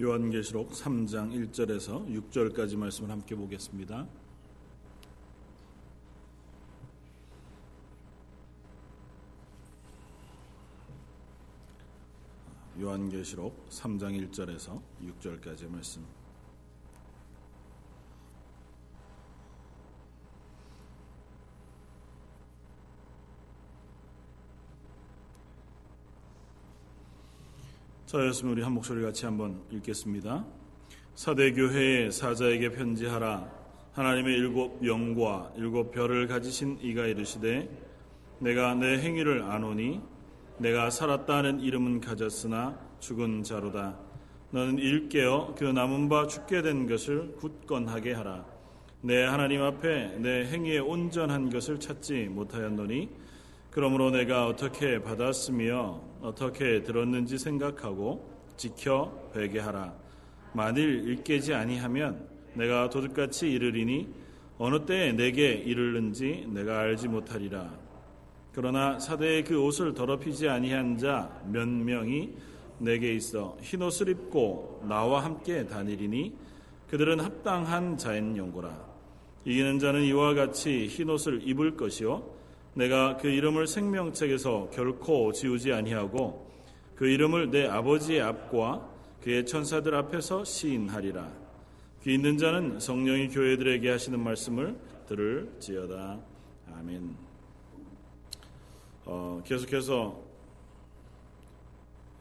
요한계시록 3장 1절에서 6절까지 말씀을 함께 보겠습니다. 요한계시록 3장 1절에서 6절까지 말씀. 자였으면 우리 한 목소리 같이 한번 읽겠습니다. 사대교회의 사자에게 편지하라. 하나님의 일곱 영과 일곱 별을 가지신 이가 이르시되 내가 내 행위를 아노니 내가 살았다는 이름은 가졌으나 죽은 자로다. 너는 일깨어 그 남은 바 죽게 된 것을 굳건하게 하라. 내 하나님 앞에 내 행위에 온전한 것을 찾지 못하였노니 그러므로 내가 어떻게 받았으며 어떻게 들었는지 생각하고 지켜 회개하라. 만일 일깨지 아니하면 내가 도둑같이 이르리니 어느 때에 내게 이르는지 내가 알지 못하리라. 그러나 사대의 그 옷을 더럽히지 아니한 자 몇 명이 내게 있어 흰 옷을 입고 나와 함께 다니리니 그들은 합당한 자인 용고라. 이기는 자는 이와 같이 흰 옷을 입을 것이요 내가 그 이름을 생명책에서 결코 지우지 아니하고 그 이름을 내 아버지의 앞과 그의 천사들 앞에서 시인하리라. 귀 있는 자는 성령이 교회들에게 하시는 말씀을 들을지어다. 아멘. 어, 계속해서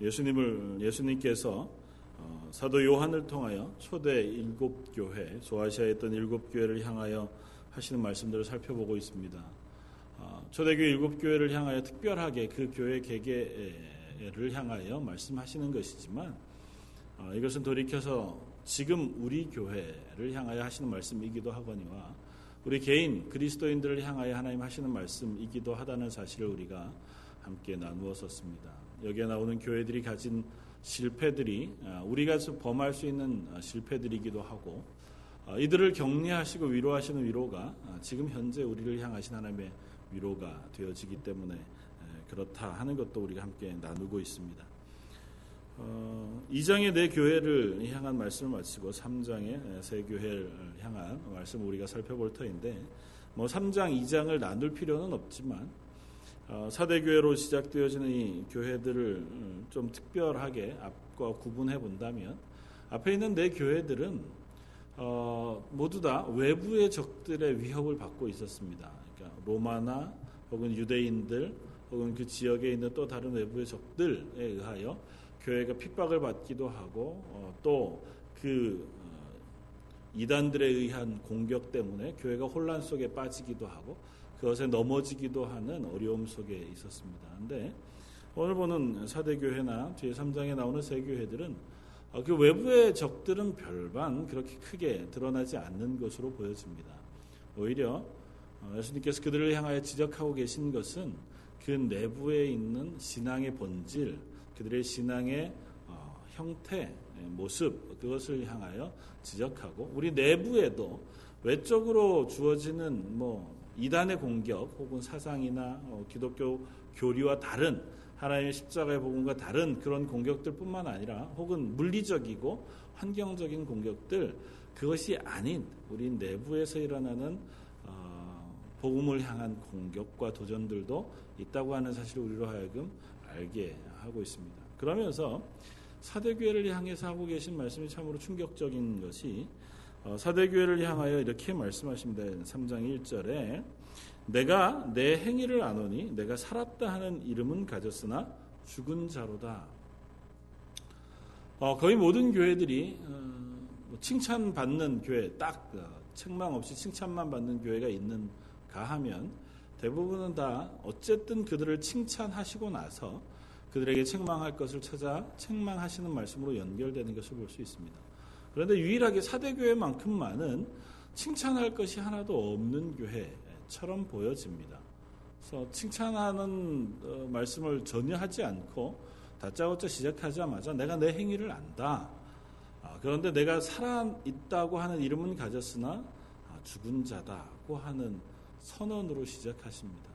예수님을 예수님께서 어, 사도 요한을 통하여 초대 일곱 교회, 소아시아에 있던 일곱 교회를 향하여 하시는 말씀들을 살펴보고 있습니다. 초대교회 일곱 교회를 향하여 특별하게 그 교회 개개를 향하여 말씀하시는 것이지만 어, 이것은 돌이켜서 지금 우리 교회를 향하여 하시는 말씀이기도 하거니와 우리 개인 그리스도인들을 향하여 하나님 하시는 말씀이기도 하다는 사실을 우리가 함께 나누었었습니다. 여기에 나오는 교회들이 가진 실패들이 어, 우리가 범할 수 있는 어, 실패들이기도 하고 이들을 격려하시고 위로하시는 위로가 지금 현재 우리를 향하신 하나님의 위로가 되어지기 때문에 그렇다 하는 것도 우리가 함께 나누고 있습니다. 어, 2장의 내 교회를 향한 말씀을 마치고 3장의 새 교회를 향한 말씀을 우리가 살펴볼 터인데 뭐 3장, 2장을 나눌 필요는 없지만 어, 사대교회로 시작되어지는 이 교회들을 좀 특별하게 앞과 구분해 본다면 앞에 있는 내 교회들은 어, 모두 다 외부의 적들의 위협을 받고 있었습니다. 로마나 혹은 유대인들 혹은 그 지역에 있는 또 다른 외부의 적들에 의하여 교회가 핍박을 받기도 하고 어, 또그 어, 이단들에 의한 공격 때문에 교회가 혼란 속에 빠지기도 하고 그것에 넘어지기도 하는 어려움 속에 있었습니다. 그런데 오늘 보는 사대교회나 뒤에 3장에 나오는 세 교회들은 어, 그 외부의 적들은 별반 그렇게 크게 드러나지 않는 것으로 보여집니다. 오히려 어, 예수님께서 그들을 향하여 지적하고 계신 것은 그 내부에 있는 신앙의 본질, 그들의 신앙의 어, 형태, 예, 모습 그것을 향하여 지적하고 우리 내부에도 외적으로 주어지는 뭐 이단의 공격 혹은 사상이나 어, 기독교 교리와 다른 하나님의 십자가의 복음과 다른 그런 공격들뿐만 아니라 혹은 물리적이고 환경적인 공격들 그것이 아닌 우리 내부에서 일어나는 복음을 향한 공격과 도전들도 있다고 하는 사실을 우리로 하여금 알게 하고 있습니다. 그러면서 사대교회를 향해서 하고 계신 말씀이 참으로 충격적인 것이 어, 사대교회를 향하여 이렇게 말씀하십니다. 3장 1절에 내가 내 행위를 아노니 내가 살았다 하는 이름은 가졌으나 죽은 자로다. 어, 거의 모든 교회들이 어, 뭐 칭찬받는 교회 딱 책망 없이 칭찬만 받는 교회가 있는 가하면 대부분은 다 어쨌든 그들을 칭찬하시고 나서 그들에게 책망할 것을 찾아 책망하시는 말씀으로 연결되는 것을 볼 수 있습니다. 그런데 유일하게 사대교회만큼만은 칭찬할 것이 하나도 없는 교회처럼 보여집니다. 그래서 칭찬하는 어, 말씀을 전혀 하지 않고 다짜고짜 시작하자마자 내가 내 행위를 안다. 아, 그런데 내가 살아 있다고 하는 이름은 가졌으나 아, 죽은 자다고 하는 선언으로 시작하십니다.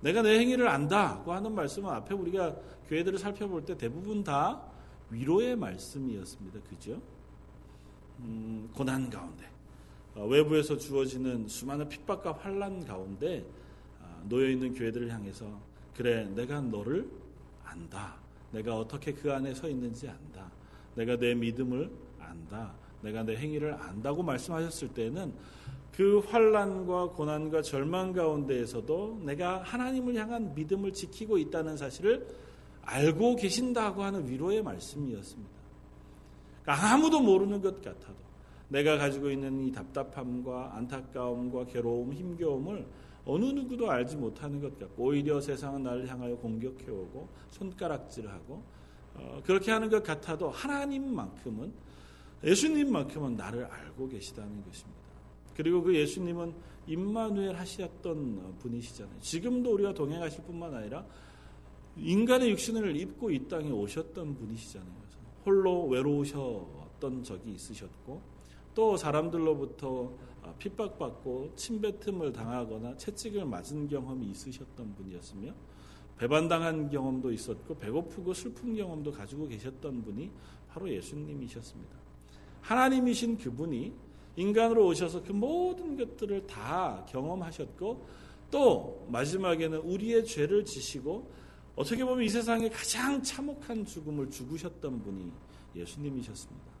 내가 내 행위를 안다고 하는 말씀은 앞에 우리가 교회들을 살펴볼 때 대부분 다 위로의 말씀이었습니다. 그죠? 음, 고난 가운데 어, 외부에서 주어지는 수많은 핍박과 환란 가운데 어, 놓여 있는 교회들을 향해서 그래 내가 너를 안다. 내가 어떻게 그 안에 서 있는지 안다. 내가 내 믿음을 안다. 내가 내 행위를 안다고 말씀하셨을 때는 그 환란과 고난과 절망 가운데에서도 내가 하나님을 향한 믿음을 지키고 있다는 사실을 알고 계신다고 하는 위로의 말씀이었습니다. 그러니까 아무도 모르는 것 같아도 내가 가지고 있는 이 답답함과 안타까움과 괴로움, 힘겨움을 어느 누구도 알지 못하는 것 같고 오히려 세상은 나를 향하여 공격해오고 손가락질하고 어, 그렇게 하는 것 같아도 하나님만큼은 예수님만큼은 나를 알고 계시다는 것입니다. 그리고 그 예수님은 임마누엘 하셨던 분이시잖아요. 지금도 우리가 동행하실 뿐만 아니라 인간의 육신을 입고 이 땅에 오셨던 분이시잖아요. 홀로 외로우셨던 적이 있으셨고 또 사람들로부터 핍박받고 침뱉음을 당하거나 채찍을 맞은 경험이 있으셨던 분이었으며 배반당한 경험도 있었고 배고프고 슬픈 경험도 가지고 계셨던 분이 바로 예수님이셨습니다. 하나님이신 그분이 인간으로 오셔서 그 모든 것들을 다 경험하셨고 또 마지막에는 우리의 죄를 지시고 어떻게 보면 이 세상에 가장 참혹한 죽음을 죽으셨던 분이 예수님이셨습니다.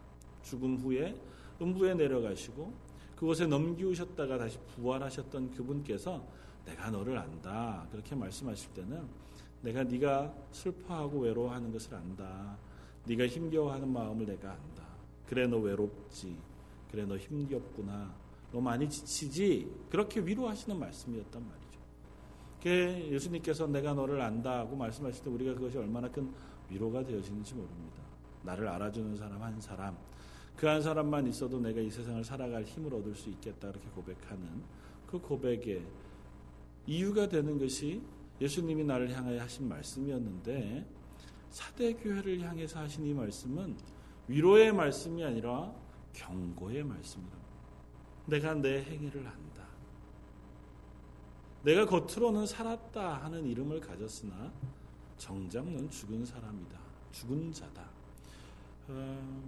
죽음 후에 음부에 내려가시고 그곳에 넘기우셨다가 다시 부활하셨던 그분께서 내가 너를 안다 그렇게 말씀하실 때는 내가 네가 슬퍼하고 외로워하는 것을 안다. 네가 힘겨워하는 마음을 내가 안다. 그래 너 외롭지. 그래 너 힘겹구나. 너 많이 지치지. 그렇게 위로하시는 말씀이었단 말이죠. 그 예수님께서 내가 너를 안다고 말씀하실 때 우리가 그것이 얼마나 큰 위로가 되어지는지 모릅니다. 나를 알아주는 사람 한 사람, 그 한 사람만 있어도 내가 이 세상을 살아갈 힘을 얻을 수 있겠다 그렇게 고백하는 그 고백에 이유가 되는 것이 예수님이 나를 향하여 하신 말씀이었는데 사대 교회를 향해서 하신 이 말씀은 위로의 말씀이 아니라 경고의 말씀이다. 내가 내 행위를 안다. 내가 겉으로는 살았다 하는 이름을 가졌으나 정작 넌 죽은 사람이다. 죽은 자다. 어,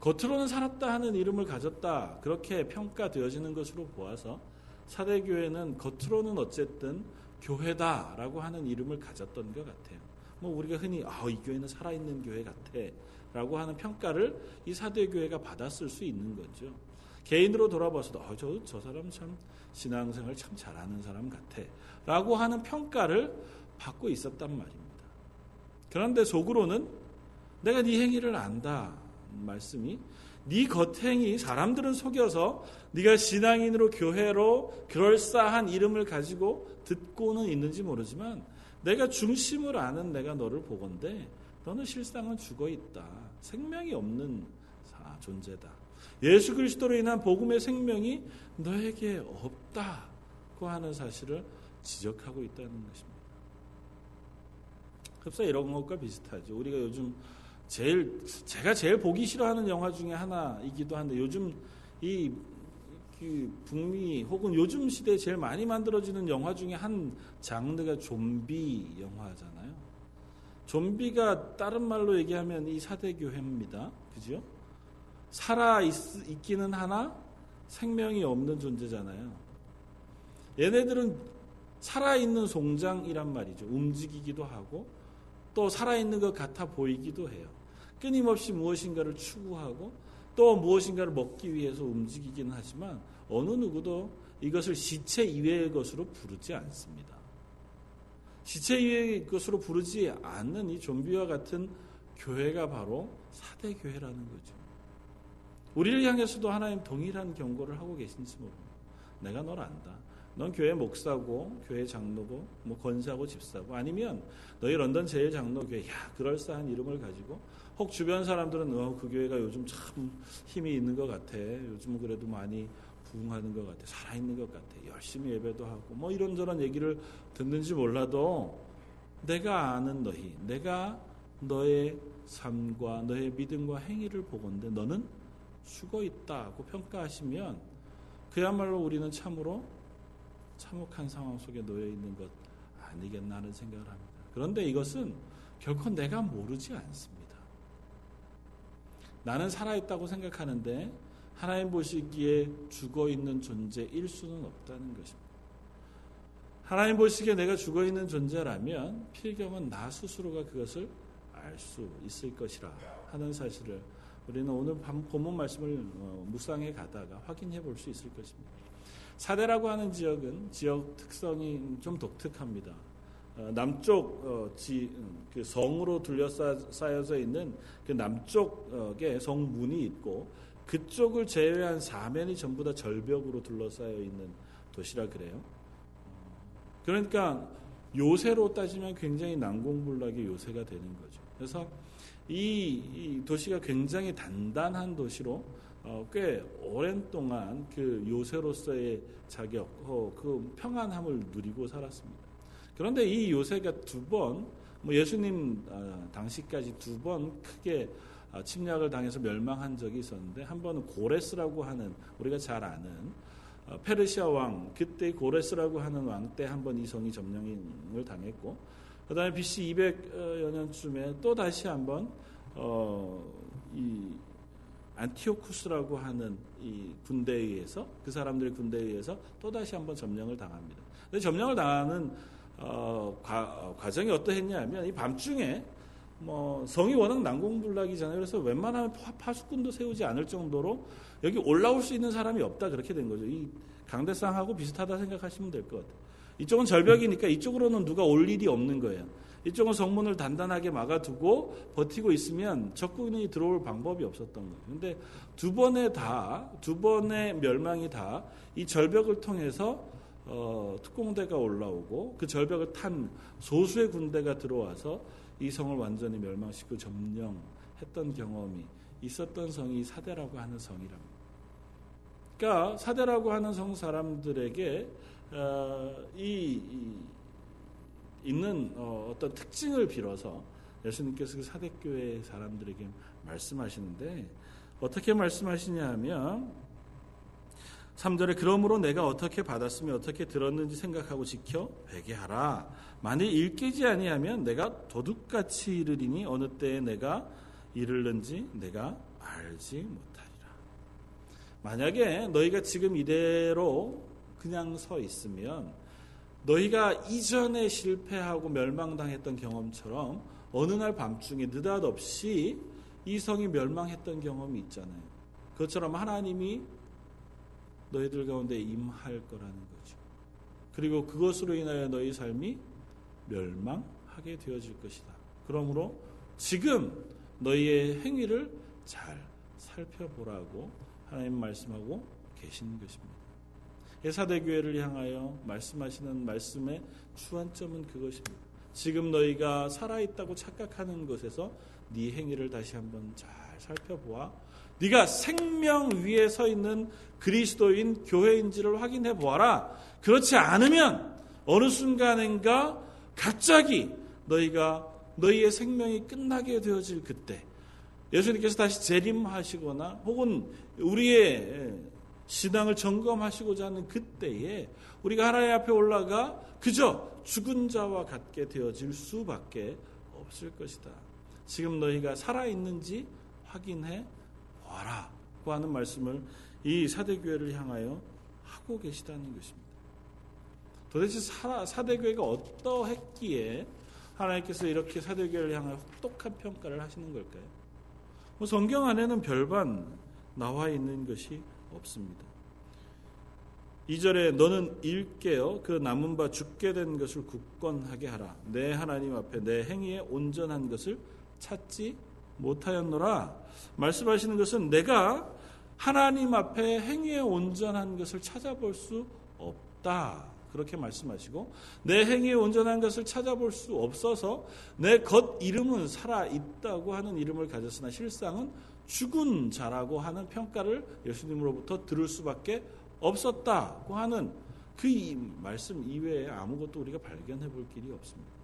겉으로는 살았다 하는 이름을 가졌다. 그렇게 평가되어지는 것으로 보아서 사대교회는 겉으로는 어쨌든 교회다라고 하는 이름을 가졌던 것 같아요. 뭐 우리가 흔히 아, 이 교회는 살아있는 교회 같아라고 하는 평가를 이 사대 교회가 받았을 수 있는 거죠. 개인으로 돌아봐서도 아, 저, 저 사람 참 신앙생활 참 잘하는 사람 같아라고 하는 평가를 받고 있었단 말입니다. 그런데 속으로는 내가 네 행위를 안다 말씀이 네 겉행이 사람들은 속여서 네가 신앙인으로 교회로 그럴싸한 이름을 가지고 듣고는 있는지 모르지만 내가 중심을 아는 내가 너를 보건데 너는 실상은 죽어 있다. 생명이 없는 존재다. 예수 그리스도로 인한 복음의 생명이 너에게 없다고 하는 사실을 지적하고 있다는 것입니다. 흡사 이런 것과 비슷하죠. 우리가 요즘 제일 제가 제일 보기 싫어하는 영화 중에 하나이기도 한데 요즘 이그 북미 혹은 요즘 시대에 제일 많이 만들어지는 영화 중에 한 장르가 좀비 영화잖아요. 좀비가 다른 말로 얘기하면 이 사대교회입니다. 그죠? 살아 있, 있기는 하나 생명이 없는 존재잖아요. 얘네들은 살아있는 송장이란 말이죠. 움직이기도 하고 또 살아있는 것 같아 보이기도 해요. 끊임없이 무엇인가를 추구하고 또 무엇인가를 먹기 위해서 움직이긴 하지만 어느 누구도 이것을 시체 이외의 것으로 부르지 않습니다. 시체 이외의 것으로 부르지 않는 이 좀비와 같은 교회가 바로 사대 교회라는 거죠. 우리를 향해서도 하나님 동일한 경고를 하고 계신지 모릅니다. 내가 널 안다. 넌 교회 목사고 교회 장로고 뭐 권사고 집사고 아니면 너희 런던 제일 장로 교회 야 그럴싸한 이름을 가지고 혹 주변 사람들은 어, 그 교회가 요즘 참 힘이 있는 것 같아 요즘은 그래도 많이 부흥하는 것 같아 살아있는 것 같아 열심히 예배도 하고 뭐 이런저런 얘기를 듣는지 몰라도 내가 아는 너희 내가 너의 삶과 너의 믿음과 행위를 보건데 너는 죽어 있다고 평가하시면 그야말로 우리는 참으로 참혹한 상황 속에 놓여 있는 것 아니겠나 하는 생각을 합니다. 그런데 이것은 결코 내가 모르지 않습니다. 나는 살아있다고 생각하는데 하나님 보시기에 죽어 있는 존재일 수는 없다는 것입니다. 하나님 보시기에 내가 죽어 있는 존재라면 필경은 나 스스로가 그것을 알 수 있을 것이라 하는 사실을 우리는 오늘 본문 말씀을 어, 묵상해 가다가 확인해 볼 수 있을 것입니다. 사대라고 하는 지역은 지역 특성이 좀 독특합니다. 어, 남쪽 어, 지, 음, 그 성으로 둘러싸여져 있는 그 남쪽에 성문이 있고 그쪽을 제외한 사면이 전부 다 절벽으로 둘러싸여 있는 도시라 그래요. 그러니까 요새로 따지면 굉장히 난공불락의 요새가 되는 거죠. 그래서 이, 이 도시가 굉장히 단단한 도시로 어, 꽤 오랜 동안 그 요새로서의 자격, 어, 그 평안함을 누리고 살았습니다. 그런데 이 요새가 두 번, 뭐 예수님 어, 당시까지 두 번 크게 어, 침략을 당해서 멸망한 적이 있었는데 한 번은 고레스라고 하는 우리가 잘 아는 어, 페르시아 왕 그때 고레스라고 하는 왕 때 한 번 이 성이 점령을 당했고 그다음에 BC 200여 년쯤에 또 다시 한번 어, 이 안티오쿠스라고 하는 이 군대에 의해서 그 사람들의 군대에 의해서 또 다시 한번 점령을 당합니다. 근데 점령을 당하는 어, 과, 과정이 어떠했냐면 이 밤중에 뭐 성이 워낙 난공불락이잖아요. 그래서 웬만하면 파 수꾼도 세우지 않을 정도로 여기 올라올 수 있는 사람이 없다 그렇게 된 거죠. 이 강대상하고 비슷하다 생각하시면 될 것 같아요. 이쪽은 절벽이니까 이쪽으로는 누가 올 일이 없는 거예요. 이쪽은 성문을 단단하게 막아두고 버티고 있으면 적군이 들어올 방법이 없었던 거예요. 근데 두 번에 다, 두 번의 멸망이 다 이 절벽을 통해서 어, 특공대가 올라오고 그 절벽을 탄 소수의 군대가 들어와서 이 성을 완전히 멸망시키고 점령했던 경험이 있었던 성이 사대라고 하는 성이랍니다. 그러니까 사대라고 하는 성 사람들에게 어, 이, 이 있는 어, 어떤 특징을 빌어서 예수님께서 그 사대교회 사람들에게 말씀하시는데 어떻게 말씀하시냐 하면 3절에 그러므로 내가 어떻게 받았으며 어떻게 들었는지 생각하고 지켜 회개하라. 만일 일깨지 아니하면 내가 도둑같이 이르리니 어느 때에 내가 이르는지 내가 알지 못하리라. 만약에 너희가 지금 이대로 그냥 서 있으면 너희가 이전에 실패하고 멸망당했던 경험처럼 어느 날 밤중에 느닷없이 이 성이 멸망했던 경험이 있잖아요. 그것처럼 하나님이 너희들 가운데 임할 거라는 거죠. 그리고 그것으로 인하여 너희 삶이 멸망하게 되어질 것이다. 그러므로 지금 너희의 행위를 잘 살펴보라고 하나님 말씀하고 계시는 것입니다. 예사대 교회를 향하여 말씀하시는 말씀의 주안점은 그것입니다. 지금 너희가 살아있다고 착각하는 것에서 네 행위를 다시 한번 잘 살펴보아 네가 생명 위에 서 있는 그리스도인 교회인지를 확인해 보아라. 그렇지 않으면 어느 순간인가 갑자기 너희가 너희의 생명이 끝나게 되어질 그때 예수님께서 다시 재림하시거나 혹은 우리의 신앙을 점검하시고자 하는 그때에 우리가 하나님 앞에 올라가 그저 죽은 자와 같게 되어질 수밖에 없을 것이다. 지금 너희가 살아있는지 확인해 와라고 하는 말씀을 이 사대교회를 향하여 하고 계시다는 것입니다. 도대체 사대교회가 어떠했기에 하나님께서 이렇게 사대교회를 향하여 혹독한 평가를 하시는 걸까요? 뭐 성경 안에는 별반 나와 있는 것이 없습니다. 2절에 너는 일깨어 그 남은 바 죽게 된 것을 굳건하게 하라. 내 하나님 앞에 내 행위에 온전한 것을 찾지 못하였노라. 말씀하시는 것은 내가 하나님 앞에 행위에 온전한 것을 찾아볼 수 없다. 그렇게 말씀하시고 내 행위에 온전한 것을 찾아볼 수 없어서 내 겉 이름은 살아 있다고 하는 이름을 가졌으나 실상은 죽은 자라고 하는 평가를 예수님으로부터 들을 수밖에 없었다고 하는 그 말씀 이외에 아무것도 우리가 발견해 볼 길이 없습니다.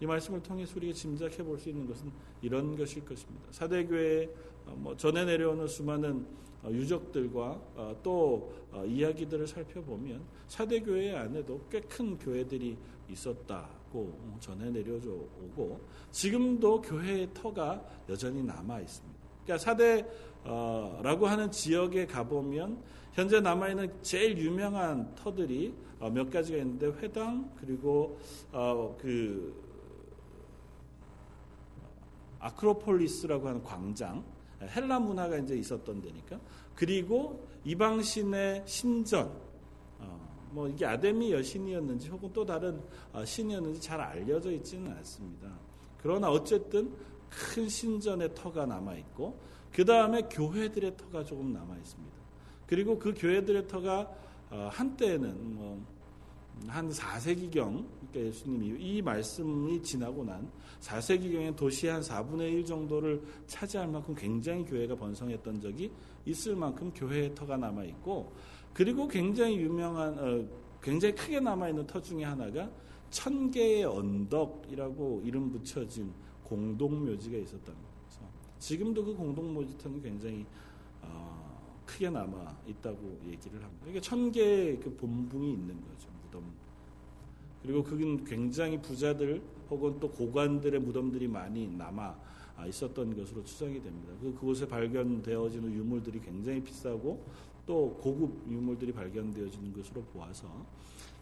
이 말씀을 통해서 우리가 짐작해 볼 수 있는 것은 이런 것일 것입니다. 사대교회 어, 뭐 전해 내려오는 수많은 어, 유적들과 어, 또 이야기들을 살펴보면 사대교회 안에도 꽤 큰 교회들이 있었다고 전해 내려져 오고 지금도 교회의 터가 여전히 남아 있습니다. 그러니까 사대라고 하는 지역에 가보면 현재 남아있는 제일 유명한 터들이 어, 몇 가지가 있는데 회당 그리고 어, 그 아크로폴리스라고 하는 광장 헬라 문화가 이제 있었던 데니까 그리고 이방신의 신전 어, 뭐 이게 아데미 여신이었는지 혹은 또 다른 신이었는지 잘 알려져 있지는 않습니다. 그러나 어쨌든 큰 신전의 터가 남아 있고 그 다음에 교회들의 터가 조금 남아 있습니다. 그리고 그 교회들의 터가 어, 한때는 뭐 한 4세기경 그러니까 예수님이 이 말씀이 지나고 난 4세기경에 도시 한 4분의 1 정도를 차지할 만큼 굉장히 교회가 번성했던 적이 있을 만큼 교회의 터가 남아 있고 그리고 굉장히 유명한 어, 굉장히 크게 남아 있는 터 중에 하나가 천 개의 언덕이라고 이름 붙여진 공동묘지가 있었던 거죠. 지금도 그 공동묘지터는 굉장히 어, 크게 남아 있다고 얘기를 합니다. 이게 천 개의 그 본붕이 있는 거죠. 그리고 그건 굉장히 부자들 혹은 또 고관들의 무덤들이 많이 남아 있었던 것으로 추정이 됩니다. 그 그곳에 발견되어지는 유물들이 굉장히 비싸고 또 고급 유물들이 발견되어지는 것으로 보아서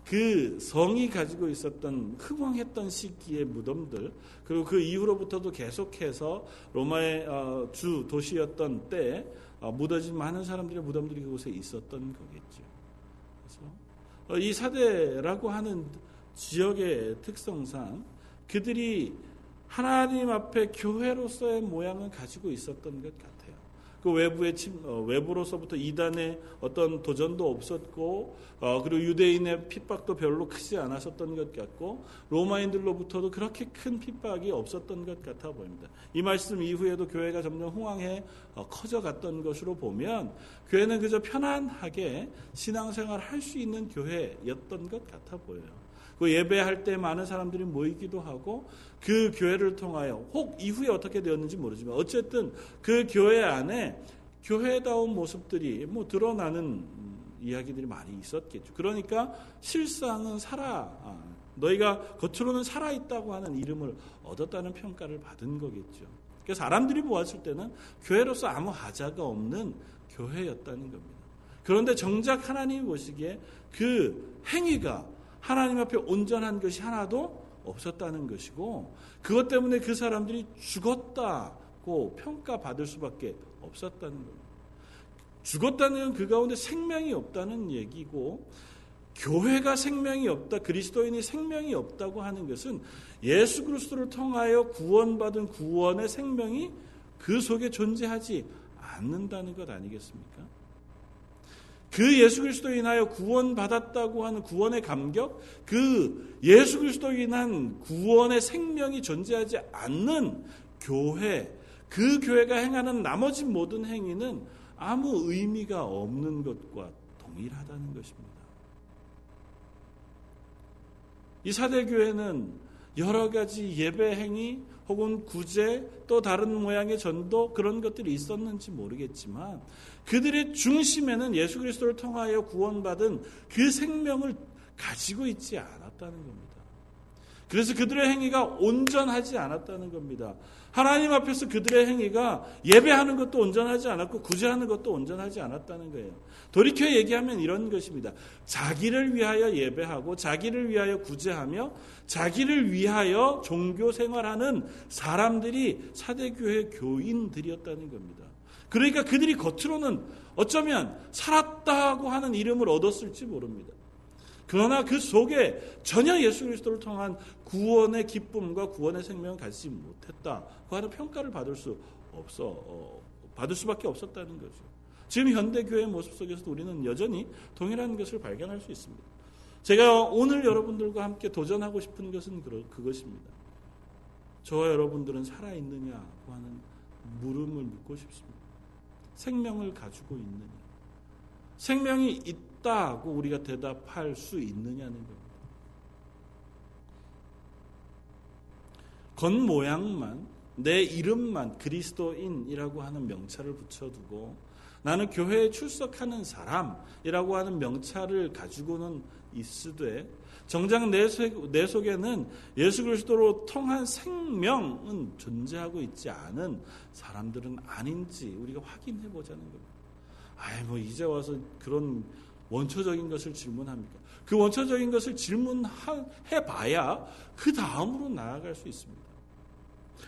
그 성이 가지고 있었던 흥왕했던 시기의 무덤들 그리고 그 이후로부터도 계속해서 로마의 어, 주 도시였던 때 어, 묻어진 많은 사람들의 무덤들이 그곳에 있었던 거겠죠. 그래서 어, 이 사대라고 하는 지역의 특성상 그들이 하나님 앞에 교회로서의 모양을 가지고 있었던 것 같아요. 그 외부의 침, 어, 외부로서부터 이단의 어떤 도전도 없었고 어, 그리고 유대인의 핍박도 별로 크지 않았었던 것 같고 로마인들로부터도 그렇게 큰 핍박이 없었던 것 같아 보입니다. 이 말씀 이후에도 교회가 점점 흥황해 어, 커져갔던 것으로 보면 교회는 그저 편안하게 신앙생활 할 수 있는 교회였던 것 같아 보여요. 그 예배할 때 많은 사람들이 모이기도 하고 그 교회를 통하여 혹 이후에 어떻게 되었는지 모르지만 어쨌든 그 교회 안에 교회다운 모습들이 뭐 드러나는 이야기들이 많이 있었겠죠. 그러니까 실상은 살아 아, 너희가 겉으로는 살아 있다고 하는 이름을 얻었다는 평가를 받은 거겠죠. 그래서 사람들이 보았을 때는 교회로서 아무 하자가 없는 교회였다는 겁니다. 그런데 정작 하나님이 보시기에 그 행위가 하나님 앞에 온전한 것이 하나도 없었다는 것이고 그것 때문에 그 사람들이 죽었다고 평가받을 수밖에 없었다는 겁니다. 죽었다는 그 가운데 생명이 없다는 얘기고 교회가 생명이 없다, 그리스도인이 생명이 없다고 하는 것은 예수 그리스도를 통하여 구원받은 구원의 생명이 그 속에 존재하지 않는다는 것 아니겠습니까? 그 예수 그리스도로 인하여 구원받았다고 하는 구원의 감격, 그 예수 그리스도로 인한 구원의 생명이 존재하지 않는 교회, 그 교회가 행하는 나머지 모든 행위는 아무 의미가 없는 것과 동일하다는 것입니다. 이 사대교회는 여러 가지 예배 행위 혹은 구제 또 다른 모양의 전도 그런 것들이 있었는지 모르겠지만 그들의 중심에는 예수 그리스도를 통하여 구원받은 그 생명을 가지고 있지 않았다는 겁니다. 그래서 그들의 행위가 온전하지 않았다는 겁니다. 하나님 앞에서 그들의 행위가 예배하는 것도 온전하지 않았고 구제하는 것도 온전하지 않았다는 거예요. 돌이켜 얘기하면 이런 것입니다. 자기를 위하여 예배하고 자기를 위하여 구제하며 자기를 위하여 종교 생활하는 사람들이 사대교회 교인들이었다는 겁니다. 그러니까 그들이 겉으로는 어쩌면 살았다고 하는 이름을 얻었을지 모릅니다. 그러나 그 속에 전혀 예수 그리스도를 통한 구원의 기쁨과 구원의 생명을 갖지 못했다고 하는 평가를 받을 수 없어 어, 받을 수밖에 없었다는 거죠. 지금 현대 교회의 모습 속에서 우리는 여전히 동일한 것을 발견할 수 있습니다. 제가 오늘 여러분들과 함께 도전하고 싶은 것은 그것입니다. 저와 여러분들은 살아 있느냐고 하는 물음을 묻고 싶습니다. 생명을 가지고 있느냐? 생명이 있다고 우리가 대답할 수 있느냐는 겁니다. 겉모양만 내 이름만 그리스도인이라고 하는 명찰을 붙여두고 나는 교회에 출석하는 사람이라고 하는 명찰을 가지고는 있으되 정작 내, 내 속에는 예수 그리스도로 통한 생명은 존재하고 있지 않은 사람들은 아닌지 우리가 확인해 보자는 겁니다. 아이 뭐 이제 와서 그런 원초적인 것을 질문합니까? 그 원초적인 것을 질문해 봐야 그 다음으로 나아갈 수 있습니다.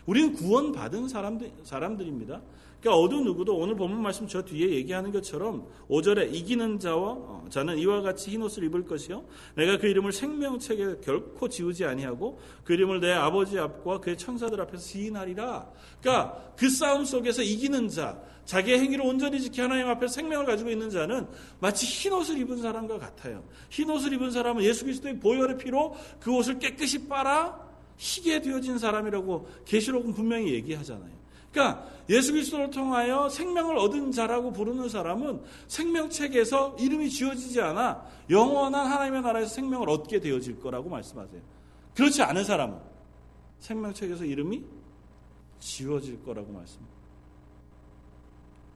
우리는 구원받은 사람들, 사람들입니다. 그러니까 어느 누구도 오늘 본문 말씀 저 뒤에 얘기하는 것처럼 5절에 이기는 자와 어, 자는 이와 같이 흰 옷을 입을 것이요 내가 그 이름을 생명책에 결코 지우지 아니하고 그 이름을 내 아버지 앞과 그의 천사들 앞에서 시인하리라. 그러니까 그 싸움 속에서 이기는 자, 자기의 행위를 온전히 지켜 하나님 앞에 생명을 가지고 있는 자는 마치 흰 옷을 입은 사람과 같아요. 흰 옷을 입은 사람은 예수 그리스도의 보혈의 피로 그 옷을 깨끗이 빨아 희게 되어진 사람이라고 계시록은 분명히 얘기하잖아요. 그러니까 예수 그리스도를 통하여 생명을 얻은 자라고 부르는 사람은 생명책에서 이름이 지어지지 않아 영원한 하나님의 나라에서 생명을 얻게 되어질 거라고 말씀하세요. 그렇지 않은 사람은 생명책에서 이름이 지워질 거라고 말씀합니다.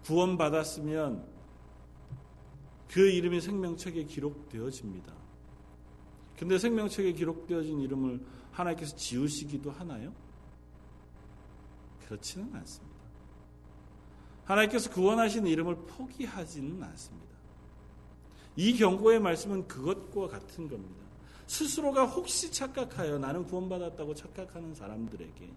구원받았으면 그 이름이 생명책에 기록되어집니다. 근데 생명책에 기록되어진 이름을 하나님께서 지우시기도 하나요? 그렇지는 않습니다. 하나님께서 구원하신 이름을 포기하지는 않습니다. 이 경고의 말씀은 그것과 같은 겁니다. 스스로가 혹시 착각하여 나는 구원받았다고 착각하는 사람들에게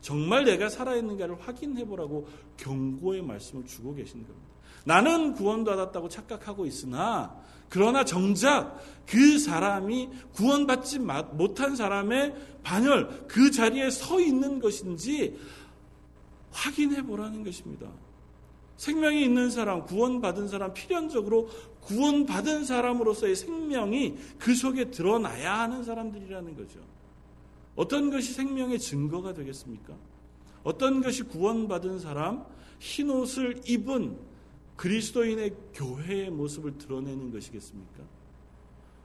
정말 내가 살아있는가를 확인해 보라고 경고의 말씀을 주고 계신 겁니다. 나는 구원받았다고 착각하고 있으나 그러나 정작 그 사람이 구원받지 못한 사람의 반열 그 자리에 서 있는 것인지 확인해 보라는 것입니다. 생명이 있는 사람, 구원받은 사람, 필연적으로 구원받은 사람으로서의 생명이 그 속에 드러나야 하는 사람들이라는 거죠. 어떤 것이 생명의 증거가 되겠습니까? 어떤 것이 구원받은 사람, 흰 옷을 입은 그리스도인의 교회의 모습을 드러내는 것이겠습니까?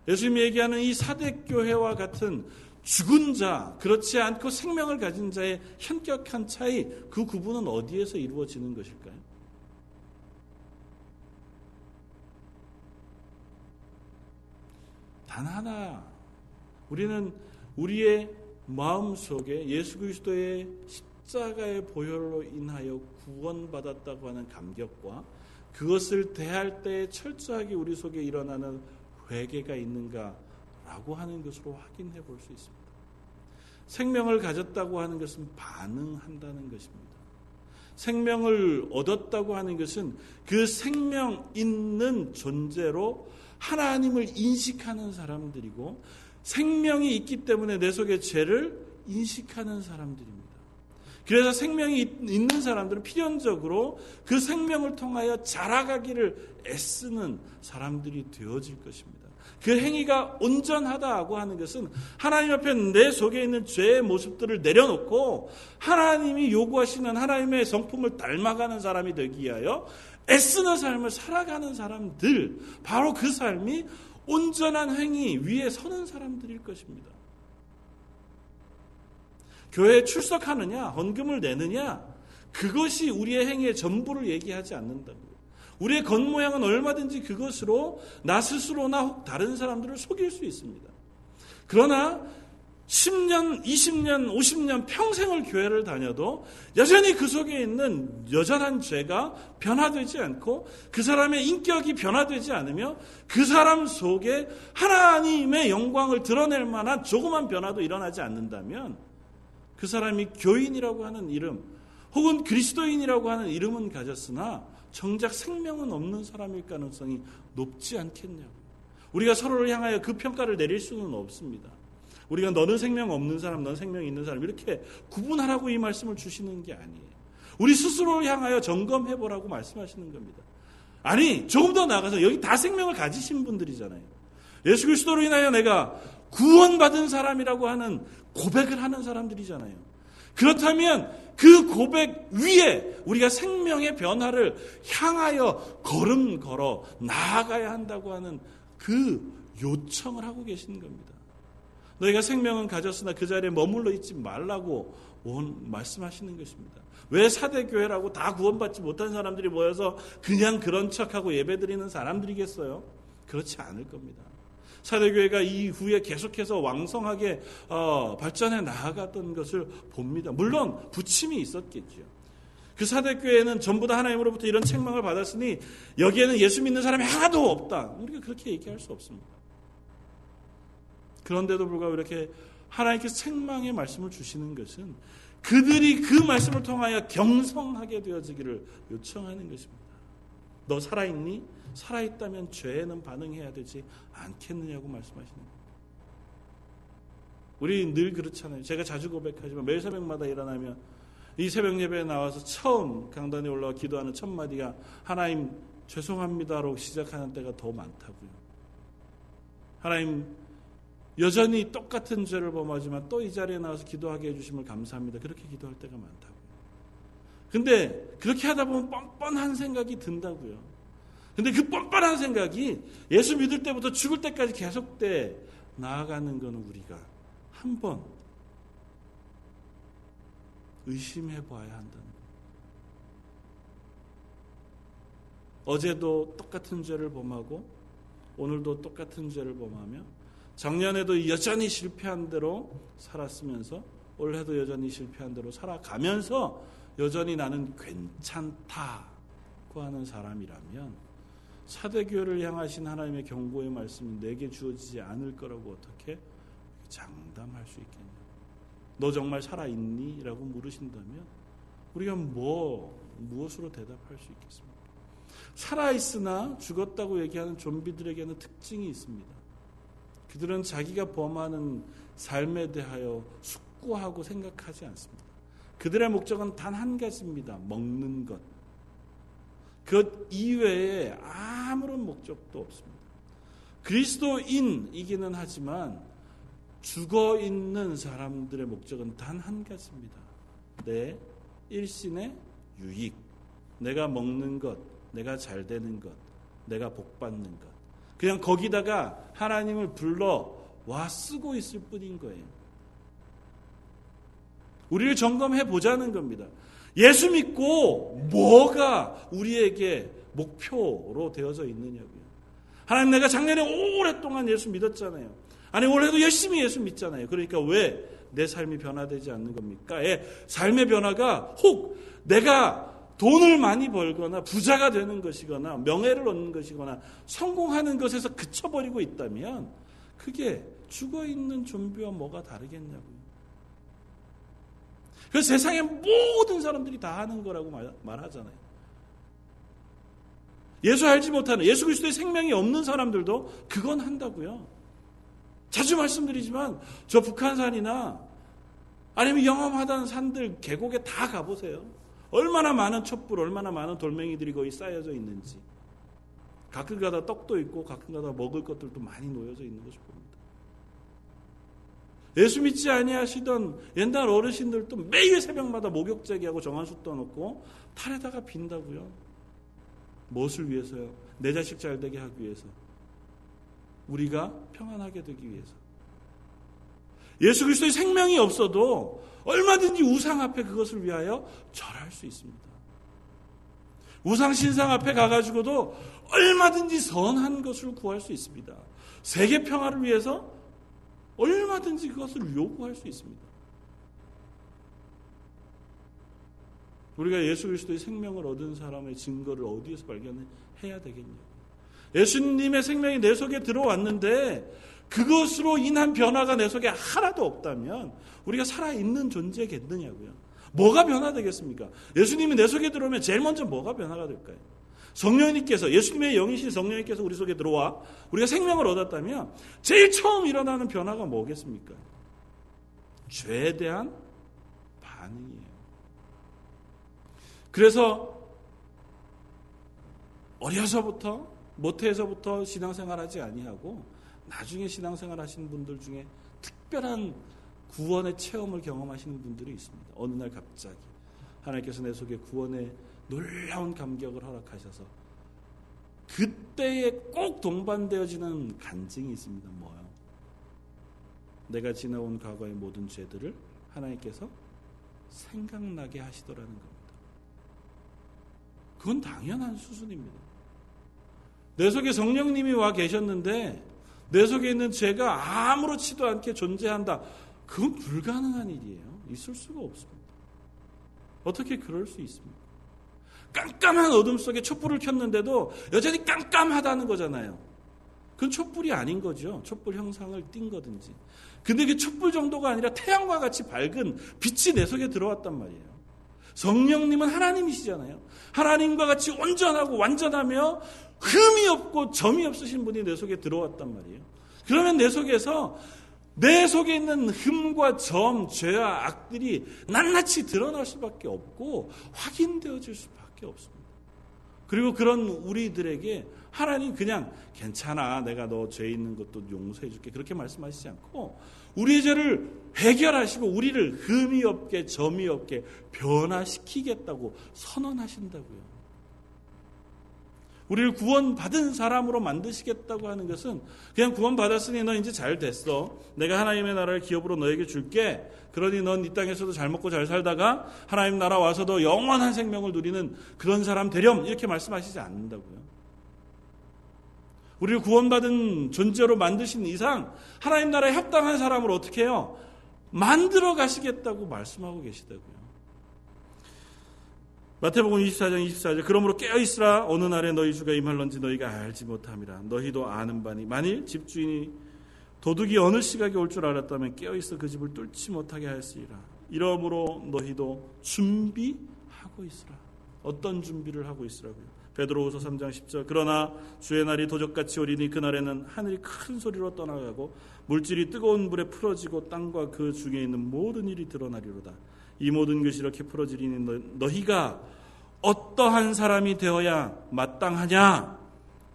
예수님이 얘기하는 이 사대교회와 같은 죽은 자, 그렇지 않고 생명을 가진 자의 현격한 차이, 그 구분은 어디에서 이루어지는 것일까요? 단 하나, 우리는 우리의 마음 속에 예수 그리스도의 십자가의 보혈로 인하여 구원받았다고 하는 감격과 그것을 대할 때 철저하게 우리 속에 일어나는 회개가 있는가 라고 하는 것으로 확인해 볼 수 있습니다. 생명을 가졌다고 하는 것은 반응한다는 것입니다. 생명을 얻었다고 하는 것은 그 생명 있는 존재로 하나님을 인식하는 사람들이고 생명이 있기 때문에 내 속에 죄를 인식하는 사람들입니다. 그래서 생명이 있는 사람들은 필연적으로 그 생명을 통하여 자라가기를 애쓰는 사람들이 되어질 것입니다. 그 행위가 온전하다고 하는 것은 하나님 앞에 내 속에 있는 죄의 모습들을 내려놓고 하나님이 요구하시는 하나님의 성품을 닮아가는 사람이 되기 위하여 애쓰는 삶을 살아가는 사람들, 바로 그 삶이 온전한 행위 위에 서는 사람들일 것입니다. 교회에 출석하느냐, 헌금을 내느냐, 그것이 우리의 행위의 전부를 얘기하지 않는다고요. 우리의 겉모양은 얼마든지 그것으로 나 스스로나 혹 다른 사람들을 속일 수 있습니다. 그러나 10년, 20년, 50년 평생을 교회를 다녀도 여전히 그 속에 있는 여전한 죄가 변화되지 않고 그 사람의 인격이 변화되지 않으며 그 사람 속에 하나님의 영광을 드러낼 만한 조그만 변화도 일어나지 않는다면 그 사람이 교인이라고 하는 이름 혹은 그리스도인이라고 하는 이름은 가졌으나 정작 생명은 없는 사람일 가능성이 높지 않겠냐고. 우리가 서로를 향하여 그 평가를 내릴 수는 없습니다. 우리가 너는 생명 없는 사람, 넌 생명 있는 사람 이렇게 구분하라고 이 말씀을 주시는 게 아니에요. 우리 스스로를 향하여 점검해 보라고 말씀하시는 겁니다. 아니 조금 더 나가서 여기 다 생명을 가지신 분들이잖아요. 예수 그리스도로 인하여 내가 구원받은 사람이라고 하는 고백을 하는 사람들이잖아요. 그렇다면 그 고백 위에 우리가 생명의 변화를 향하여 걸음 걸어 나아가야 한다고 하는 그 요청을 하고 계시는 겁니다. 너희가 생명은 가졌으나 그 자리에 머물러 있지 말라고 말씀하시는 것입니다. 왜 사대교회라고 다 구원받지 못한 사람들이 모여서 그냥 그런 척하고 예배 드리는 사람들이겠어요? 그렇지 않을 겁니다. 사도교회가 이후에 계속해서 왕성하게 어, 발전해 나아갔던 것을 봅니다. 물론 부침이 있었겠죠. 그 사대교회는 전부 다 하나님으로부터 이런 책망을 받았으니 여기에는 예수 믿는 사람이 하나도 없다. 우리가 그렇게 얘기할 수 없습니다. 그런데도 불구하고 이렇게 하나님께서 책망의 말씀을 주시는 것은 그들이 그 말씀을 통하여 경성하게 되어지기를 요청하는 것입니다. 너 살아있니? 살아있다면 죄에는 반응해야 되지 않겠느냐고 말씀하시는 겁니다. 우리 늘 그렇잖아요. 제가 자주 고백하지만 매일 새벽마다 일어나면 이 새벽 예배에 나와서 처음 강단에 올라와 기도하는 첫 마디가 하나님 죄송합니다로 시작하는 때가 더 많다고요. 하나님 여전히 똑같은 죄를 범하지만 또 이 자리에 나와서 기도하게 해주심을 감사합니다. 그렇게 기도할 때가 많다고요. 근데 그렇게 하다 보면 뻔뻔한 생각이 든다고요. 근데 그 뻔뻔한 생각이 예수 믿을 때부터 죽을 때까지 계속돼 나아가는 것은 우리가 한 번 의심해 봐야 한다는. 어제도 똑같은 죄를 범하고 오늘도 똑같은 죄를 범하며 작년에도 여전히 실패한 대로 살았으면서 올해도 여전히 실패한 대로 살아가면서 여전히 나는 괜찮다고 하는 사람이라면 사대교회를 향하신 하나님의 경고의 말씀이 내게 주어지지 않을 거라고 어떻게 장담할 수 있겠냐. 너 정말 살아있니? 라고 물으신다면 우리가 뭐, 무엇으로 대답할 수 있겠습니까? 살아있으나 죽었다고 얘기하는 좀비들에게는 특징이 있습니다. 그들은 자기가 범하는 삶에 대하여 숙고하고 생각하지 않습니다. 그들의 목적은 단 한 가지입니다. 먹는 것. 그 이외에 아무런 목적도 없습니다. 그리스도인이기는 하지만 죽어 있는 사람들의 목적은 단 한 가지입니다. 내 일신의 유익, 내가 먹는 것, 내가 잘 되는 것, 내가 복 받는 것. 그냥 거기다가 하나님을 불러 와 쓰고 있을 뿐인 거예요. 우리를 점검해 보자는 겁니다. 예수 믿고 뭐가 우리에게 목표로 되어져 있느냐고요. 하나님 내가 작년에 오랫동안 예수 믿었잖아요. 아니 올해도 열심히 예수 믿잖아요. 그러니까 왜 내 삶이 변화되지 않는 겁니까? 예, 삶의 변화가 혹 내가 돈을 많이 벌거나 부자가 되는 것이거나 명예를 얻는 것이거나 성공하는 것에서 그쳐버리고 있다면 그게 죽어 있는 좀비와 뭐가 다르겠냐고요. 그 세상의 모든 사람들이 다 하는 거라고 말, 하잖아요 예수 알지 못하는 예수 그리스도의 생명이 없는 사람들도 그건 한다고요. 자주 말씀드리지만 저 북한산이나 아니면 영험하다는 산들 계곡에 다 가보세요. 얼마나 많은 촛불, 얼마나 많은 돌멩이들이 거기 쌓여져 있는지. 가끔가다 떡도 있고 가끔가다 먹을 것들도 많이 놓여져 있는 것을 봅니다. 예수 믿지 아니하시던 옛날 어르신들도 매일 새벽마다 목욕제기하고 정한수 떠놓고 탈에다가 빈다고요. 무엇을 위해서요? 내 자식 잘 되게 하기 위해서. 우리가 평안하게 되기 위해서. 예수 그리스도의 생명이 없어도 얼마든지 우상 앞에 그것을 위하여 절할 수 있습니다. 우상 신상 앞에 가가지고도 얼마든지 선한 것을 구할 수 있습니다. 세계 평화를 위해서 얼마든지 그것을 요구할 수 있습니다. 우리가 예수 그리스도의 생명을 얻은 사람의 증거를 어디에서 발견해야 되겠냐? 예수님의 생명이 내 속에 들어왔는데 그것으로 인한 변화가 내 속에 하나도 없다면 우리가 살아있는 존재겠느냐고요. 뭐가 변화되겠습니까? 예수님이 내 속에 들어오면 제일 먼저 뭐가 변화가 될까요? 성령님께서 예수님의 영이신 성령님께서 우리 속에 들어와 우리가 생명을 얻었다면 제일 처음 일어나는 변화가 뭐겠습니까? 죄에 대한 반응이에요. 그래서 어려서부터 모태에서부터 신앙생활하지 아니하고 나중에 신앙생활 하시는 분들 중에 특별한 구원의 체험을 경험하시는 분들이 있습니다. 어느 날 갑자기 하나님께서 내 속에 구원의 놀라운 감격을 허락하셔서 그때에 꼭 동반되어지는 간증이 있습니다. 뭐요? 내가 지나온 과거의 모든 죄들을 하나님께서 생각나게 하시더라는 겁니다. 그건 당연한 수순입니다. 내 속에 성령님이 와 계셨는데 내 속에 있는 죄가 아무렇지도 않게 존재한다. 그건 불가능한 일이에요. 있을 수가 없습니다. 어떻게 그럴 수 있습니까? 깜깜한 어둠 속에 촛불을 켰는데도 여전히 깜깜하다는 거잖아요. 그건 촛불이 아닌 거죠. 촛불 형상을 띈 거든지. 근데 그 촛불 정도가 아니라 태양과 같이 밝은 빛이 내 속에 들어왔단 말이에요. 성령님은 하나님이시잖아요. 하나님과 같이 온전하고 완전하며 흠이 없고 점이 없으신 분이 내 속에 들어왔단 말이에요. 그러면 내 속에서 내 속에 있는 흠과 점, 죄와 악들이 낱낱이 드러날 수밖에 없고 확인되어질 수밖에 없습니다. 그리고 그런 우리들에게 하나님 그냥 괜찮아. 내가 너 죄 있는 것도 용서해 줄게. 그렇게 말씀하시지 않고 우리의 죄를 해결하시고 우리를 흠이 없게 점이 없게 변화시키겠다고 선언하신다고요. 우리를 구원받은 사람으로 만드시겠다고 하는 것은 그냥 구원받았으니 너 이제 잘 됐어. 내가 하나님의 나라를 기업으로 너에게 줄게. 그러니 넌 이 땅에서도 잘 먹고 잘 살다가 하나님 나라 와서도 영원한 생명을 누리는 그런 사람 되렴. 이렇게 말씀하시지 않는다고요. 우리를 구원받은 존재로 만드신 이상 하나님 나라에 합당한 사람을 어떻게 해요? 만들어 가시겠다고 말씀하고 계시다고요. 마태복음 24장 24절 그러므로 깨어 있으라. 어느 날에 너희 주가 임할런지 너희가 알지 못함이라. 너희도 아는 바니 만일 집주인이 도둑이 어느 시각에 올 줄 알았다면 깨어 있어 그 집을 뚫지 못하게 하였으리라. 이러므로 너희도 준비하고 있으라. 어떤 준비를 하고 있으라고요? 베드로후서 3장 10절 그러나 주의 날이 도적같이 오리니 그날에는 하늘이 큰 소리로 떠나가고 물질이 뜨거운 불에 풀어지고 땅과 그 중에 있는 모든 일이 드러나리로다 이 모든 것이 이렇게 풀어지리니 너희가 어떠한 사람이 되어야 마땅하냐?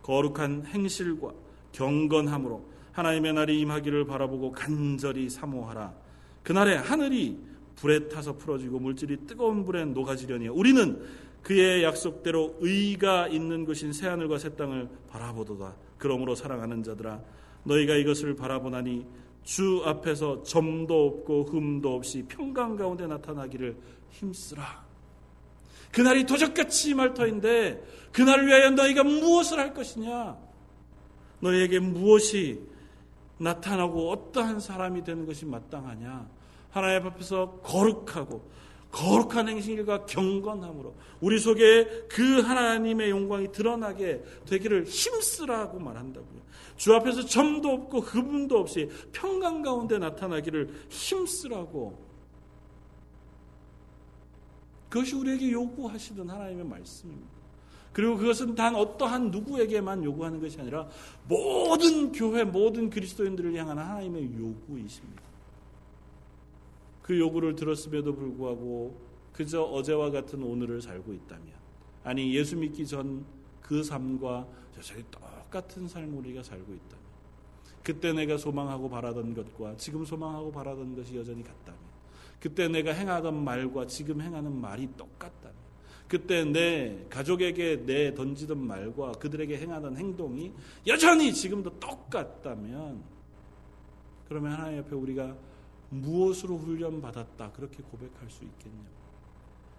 거룩한 행실과 경건함으로 하나님의 날이 임하기를 바라보고 간절히 사모하라. 그날에 하늘이 불에 타서 풀어지고 물질이 뜨거운 불에 녹아지려니 우리는 그의 약속대로 의가 있는 것인 새 하늘과 새 땅을 바라보도다. 그러므로 사랑하는 자들아 너희가 이것을 바라보나니 주 앞에서 점도 없고 흠도 없이 평강 가운데 나타나기를 힘쓰라. 그날이 도적같이 말터인데 그날을 위하여 너희가 무엇을 할 것이냐? 너희에게 무엇이 나타나고 어떠한 사람이 되는 것이 마땅하냐? 하나님 앞에서 거룩하고 거룩한 행실과 경건함으로 우리 속에 그 하나님의 영광이 드러나게 되기를 힘쓰라고 말한다고요. 주 앞에서 점도 없고 흠도 없이 평강 가운데 나타나기를 힘쓰라고 그것이 우리에게 요구하시던 하나님의 말씀입니다. 그리고 그것은 단 어떠한 누구에게만 요구하는 것이 아니라 모든 교회, 모든 그리스도인들을 향한 하나님의 요구이십니다. 그 요구를 들었음에도 불구하고 그저 어제와 같은 오늘을 살고 있다면, 아니 예수 믿기 전 그 삶과 여전히 똑같은 삶을 우리가 살고 있다면 그때 내가 소망하고 바라던 것과 지금 소망하고 바라던 것이 여전히 같다면 그때 내가 행하던 말과 지금 행하는 말이 똑같다면 그때 내 가족에게 내 던지던 말과 그들에게 행하던 행동이 여전히 지금도 똑같다면 그러면 하나님 옆에 우리가 무엇으로 훈련받았다 그렇게 고백할 수 있겠냐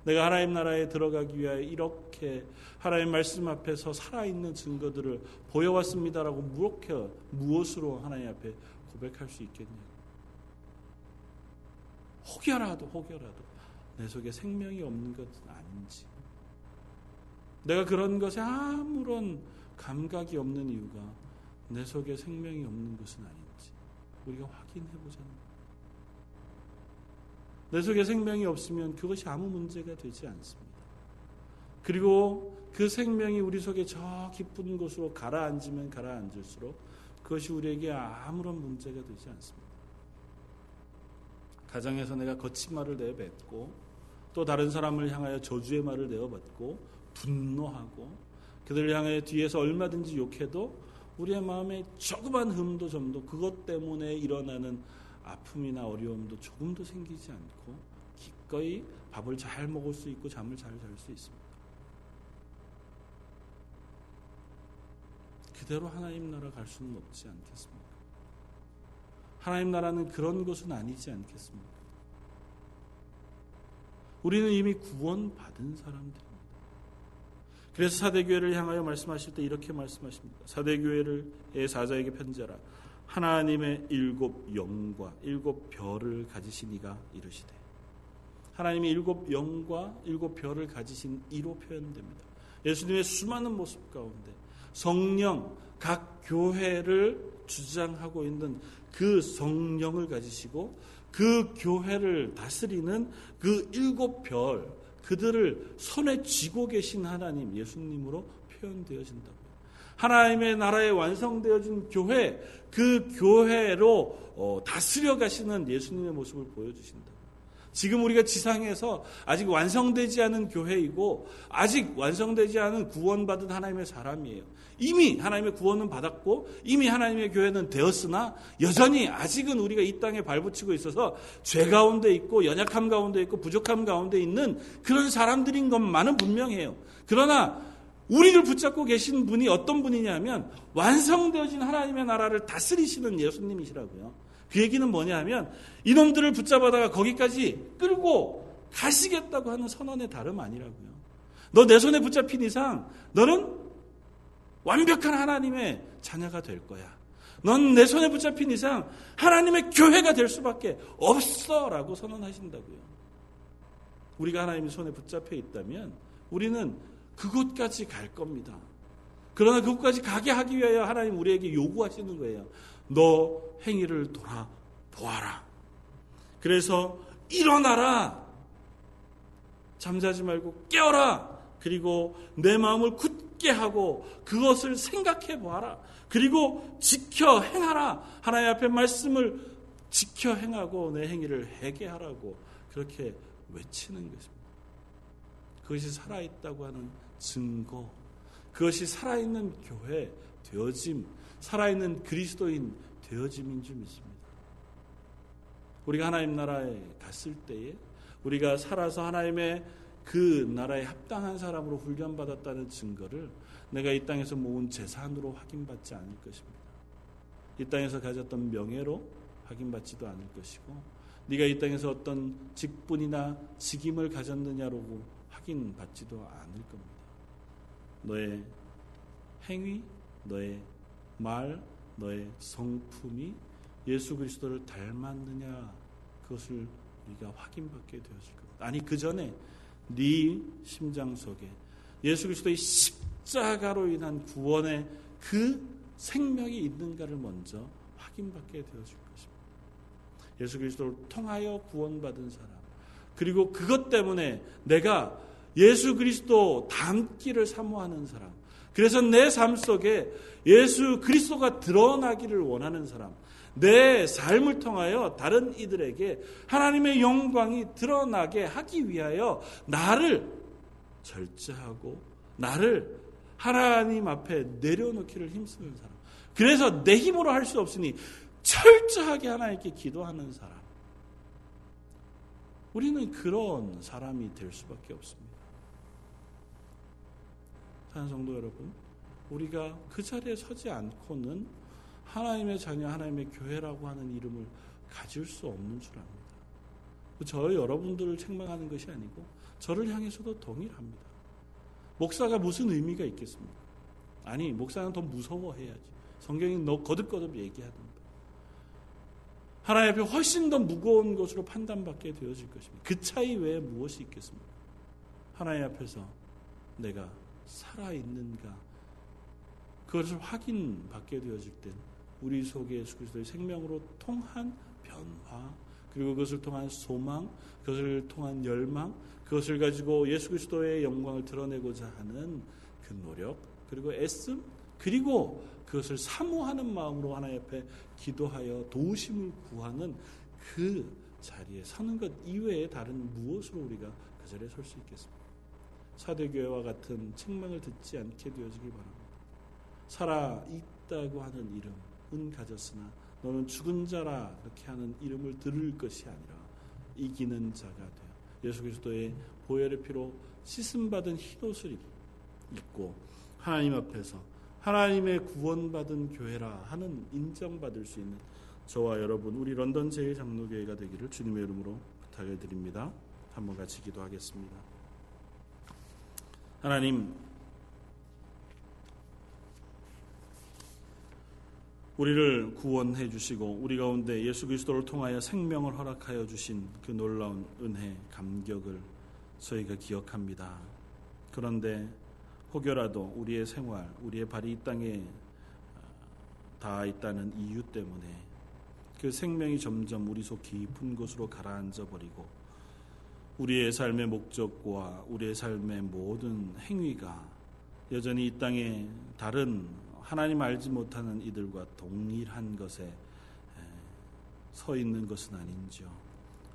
내가 하나님 나라에 들어가기 위하여 이렇게 하나님 말씀 앞에서 살아있는 증거들을 보여왔습니다라고 무엇게 무엇으로 하나님 앞에 고백할 수 있겠냐? 혹여라도 혹여라도 내 속에 생명이 없는 것은 아닌지 내가 그런 것에 아무런 감각이 없는 이유가 내 속에 생명이 없는 것은 아닌지 우리가 확인해 보자는 내 속에 생명이 없으면 그것이 아무 문제가 되지 않습니다. 그리고 그 생명이 우리 속에 저 깊은 곳으로 가라앉으면 가라앉을수록 그것이 우리에게 아무런 문제가 되지 않습니다. 가정에서 내가 거친 말을 내뱉고 또 다른 사람을 향하여 저주의 말을 내어받고 분노하고 그들을 향해 뒤에서 얼마든지 욕해도 우리의 마음에 조그만 흠도 점도 그것 때문에 일어나는 아픔이나 어려움도 조금도 생기지 않고 기꺼이 밥을 잘 먹을 수 있고 잠을 잘 잘 수 있습니다. 그대로 하나님 나라 갈 수는 없지 않겠습니까? 하나님 나라는 그런 것은 아니지 않겠습니까? 우리는 이미 구원받은 사람들입니다. 그래서 사대교회를 향하여 말씀하실 때 이렇게 말씀하십니다. 사대교회를 사자에게 편지하라. 하나님의 일곱 영과 일곱 별을 가지신 이가 이르시되 하나님의 일곱 영과 일곱 별을 가지신 이로 표현됩니다. 예수님의 수많은 모습 가운데 성령 각 교회를 주장하고 있는 그 성령을 가지시고 그 교회를 다스리는 그 일곱 별 그들을 손에 쥐고 계신 하나님 예수님으로 표현되어진다고요. 하나님의 나라에 완성되어진 교회 그 교회로 어, 다스려 가시는 예수님의 모습을 보여주신다. 지금 우리가 지상에서 아직 완성되지 않은 교회이고 아직 완성되지 않은 구원받은 하나님의 사람이에요. 이미 하나님의 구원은 받았고 이미 하나님의 교회는 되었으나 여전히 아직은 우리가 이 땅에 발붙이고 있어서 죄 가운데 있고 연약함 가운데 있고 부족함 가운데 있는 그런 사람들인 것만은 분명해요. 그러나 우리를 붙잡고 계신 분이 어떤 분이냐면 완성되어진 하나님의 나라를 다스리시는 예수님이시라고요. 그 얘기는 뭐냐면 이놈들을 붙잡아다가 거기까지 끌고 가시겠다고 하는 선언의 다름 아니라고요. 너 내 손에 붙잡힌 이상 너는 완벽한 하나님의 자녀가 될 거야. 넌 내 손에 붙잡힌 이상 하나님의 교회가 될 수밖에 없어라고 선언하신다고요. 우리가 하나님의 손에 붙잡혀 있다면 우리는 그곳까지 갈 겁니다. 그러나 그곳까지 가게 하기 위하여 하나님 우리에게 요구하시는 거예요. 너 행위를 돌아보아라. 그래서 일어나라. 잠자지 말고 깨어라. 그리고 내 마음을 굳게 하고 그것을 생각해 보아라. 그리고 지켜 행하라. 하나님 앞에 말씀을 지켜 행하고 내 행위를 해계하라고 그렇게 외치는 것입니다. 그것이 살아있다고 하는 증거, 그것이 살아있는 교회 되어짐, 살아있는 그리스도인 되어짐인 줄 믿습니다. 우리가 하나님 나라에 갔을 때에 우리가 살아서 하나님의 그 나라에 합당한 사람으로 훈련받았다는 증거를 내가 이 땅에서 모은 재산으로 확인받지 않을 것입니다. 이 땅에서 가졌던 명예로 확인받지도 않을 것이고 네가 이 땅에서 어떤 직분이나 직임을 가졌느냐로 확인받지도 않을 겁니다. 너의 행위, 너의 말, 너의 성품이 예수 그리스도를 닮았느냐 그것을 우리가 확인받게 되었을 겁니다. 아니 그 전에 네 심장 속에 예수 그리스도의 십자가로 인한 구원의 그 생명이 있는가를 먼저 확인받게 되었을 것입니다. 예수 그리스도를 통하여 구원받은 사람 그리고 그것 때문에 내가 예수 그리스도 닮기를 사모하는 사람 그래서 내 삶 속에 예수 그리스도가 드러나기를 원하는 사람, 내 삶을 통하여 다른 이들에게 하나님의 영광이 드러나게 하기 위하여 나를 절제하고 나를 하나님 앞에 내려놓기를 힘쓰는 사람. 그래서 내 힘으로 할 수 없으니 철저하게 하나님께 기도하는 사람. 우리는 그런 사람이 될 수밖에 없습니다. 사는 성도 여러분, 우리가 그 자리에 서지 않고는 하나님의 자녀, 하나님의 교회라고 하는 이름을 가질 수 없는 줄 압니다. 저 여러분들을 책망하는 것이 아니고 저를 향해서도 동일합니다. 목사가 무슨 의미가 있겠습니까? 아니, 목사는 더 무서워해야지. 성경이 너 거듭거듭 얘기하던가. 하나님 앞에 훨씬 더 무거운 것으로 판단받게 되어질 것입니다. 그 차이 외에 무엇이 있겠습니까? 하나님 앞에서 내가 살아있는가 그것을 확인받게 되어질 때 우리 속에 예수 그리스도의 생명으로 통한 변화 그리고 그것을 통한 소망 그것을 통한 열망 그것을 가지고 예수 그리스도의 영광을 드러내고자 하는 그 노력 그리고 애씀 그리고 그것을 사모하는 마음으로 하나님 앞에 기도하여 도우심을 구하는 그 자리에 서는 것 이외에 다른 무엇으로 우리가 그 자리에 설 수 있겠습니까? 사대교회와 같은 책망을 듣지 않게 되어지기 바랍니다. 살아 있다고 하는 이름은 가졌으나 너는 죽은 자라 이렇게 하는 이름을 들을 것이 아니라 이기는 자가 되어 예수 그리스도의 보혈의 피로 씻음 받은 흰옷을 입고 하나님 앞에서 하나님의 구원받은 교회라 하는 인정받을 수 있는 저와 여러분 우리 런던 제일 장로교회가 되기를 주님의 이름으로 부탁을 드립니다. 한번 같이 기도하겠습니다. 하나님, 우리를 구원해 주시고 우리 가운데 예수 그리스도를 통하여 생명을 허락하여 주신 그 놀라운 은혜 감격을 저희가 기억합니다. 그런데 혹여라도 우리의 생활, 우리의 발이 이 땅에 닿아 있다는 이유 때문에 그 생명이 점점 우리 속 깊은 곳으로 가라앉아 버리고 우리의 삶의 목적과 우리의 삶의 모든 행위가 여전히 이 땅에 다른 하나님 알지 못하는 이들과 동일한 것에 서 있는 것은 아닌지요.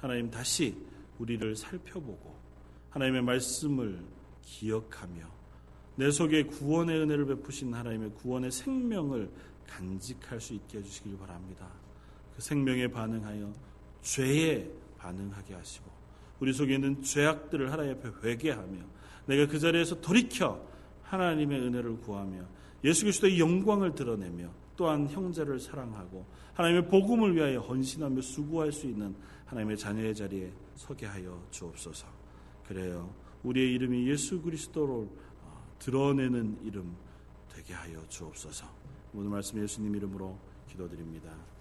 하나님 다시 우리를 살펴보고 하나님의 말씀을 기억하며 내 속에 구원의 은혜를 베푸신 하나님의 구원의 생명을 간직할 수 있게 해주시길 바랍니다. 그 생명에 반응하여 죄에 반응하게 하시고 우리 속에 있는 죄악들을 하나님 앞에 회개하며 내가 그 자리에서 돌이켜 하나님의 은혜를 구하며 예수 그리스도의 영광을 드러내며 또한 형제를 사랑하고 하나님의 복음을 위하여 헌신하며 수고할 수 있는 하나님의 자녀의 자리에 서게 하여 주옵소서. 그래요. 우리의 이름이 예수 그리스도를 어, 드러내는 이름 되게 하여 주옵소서. 오늘 말씀 예수님 이름으로 기도드립니다.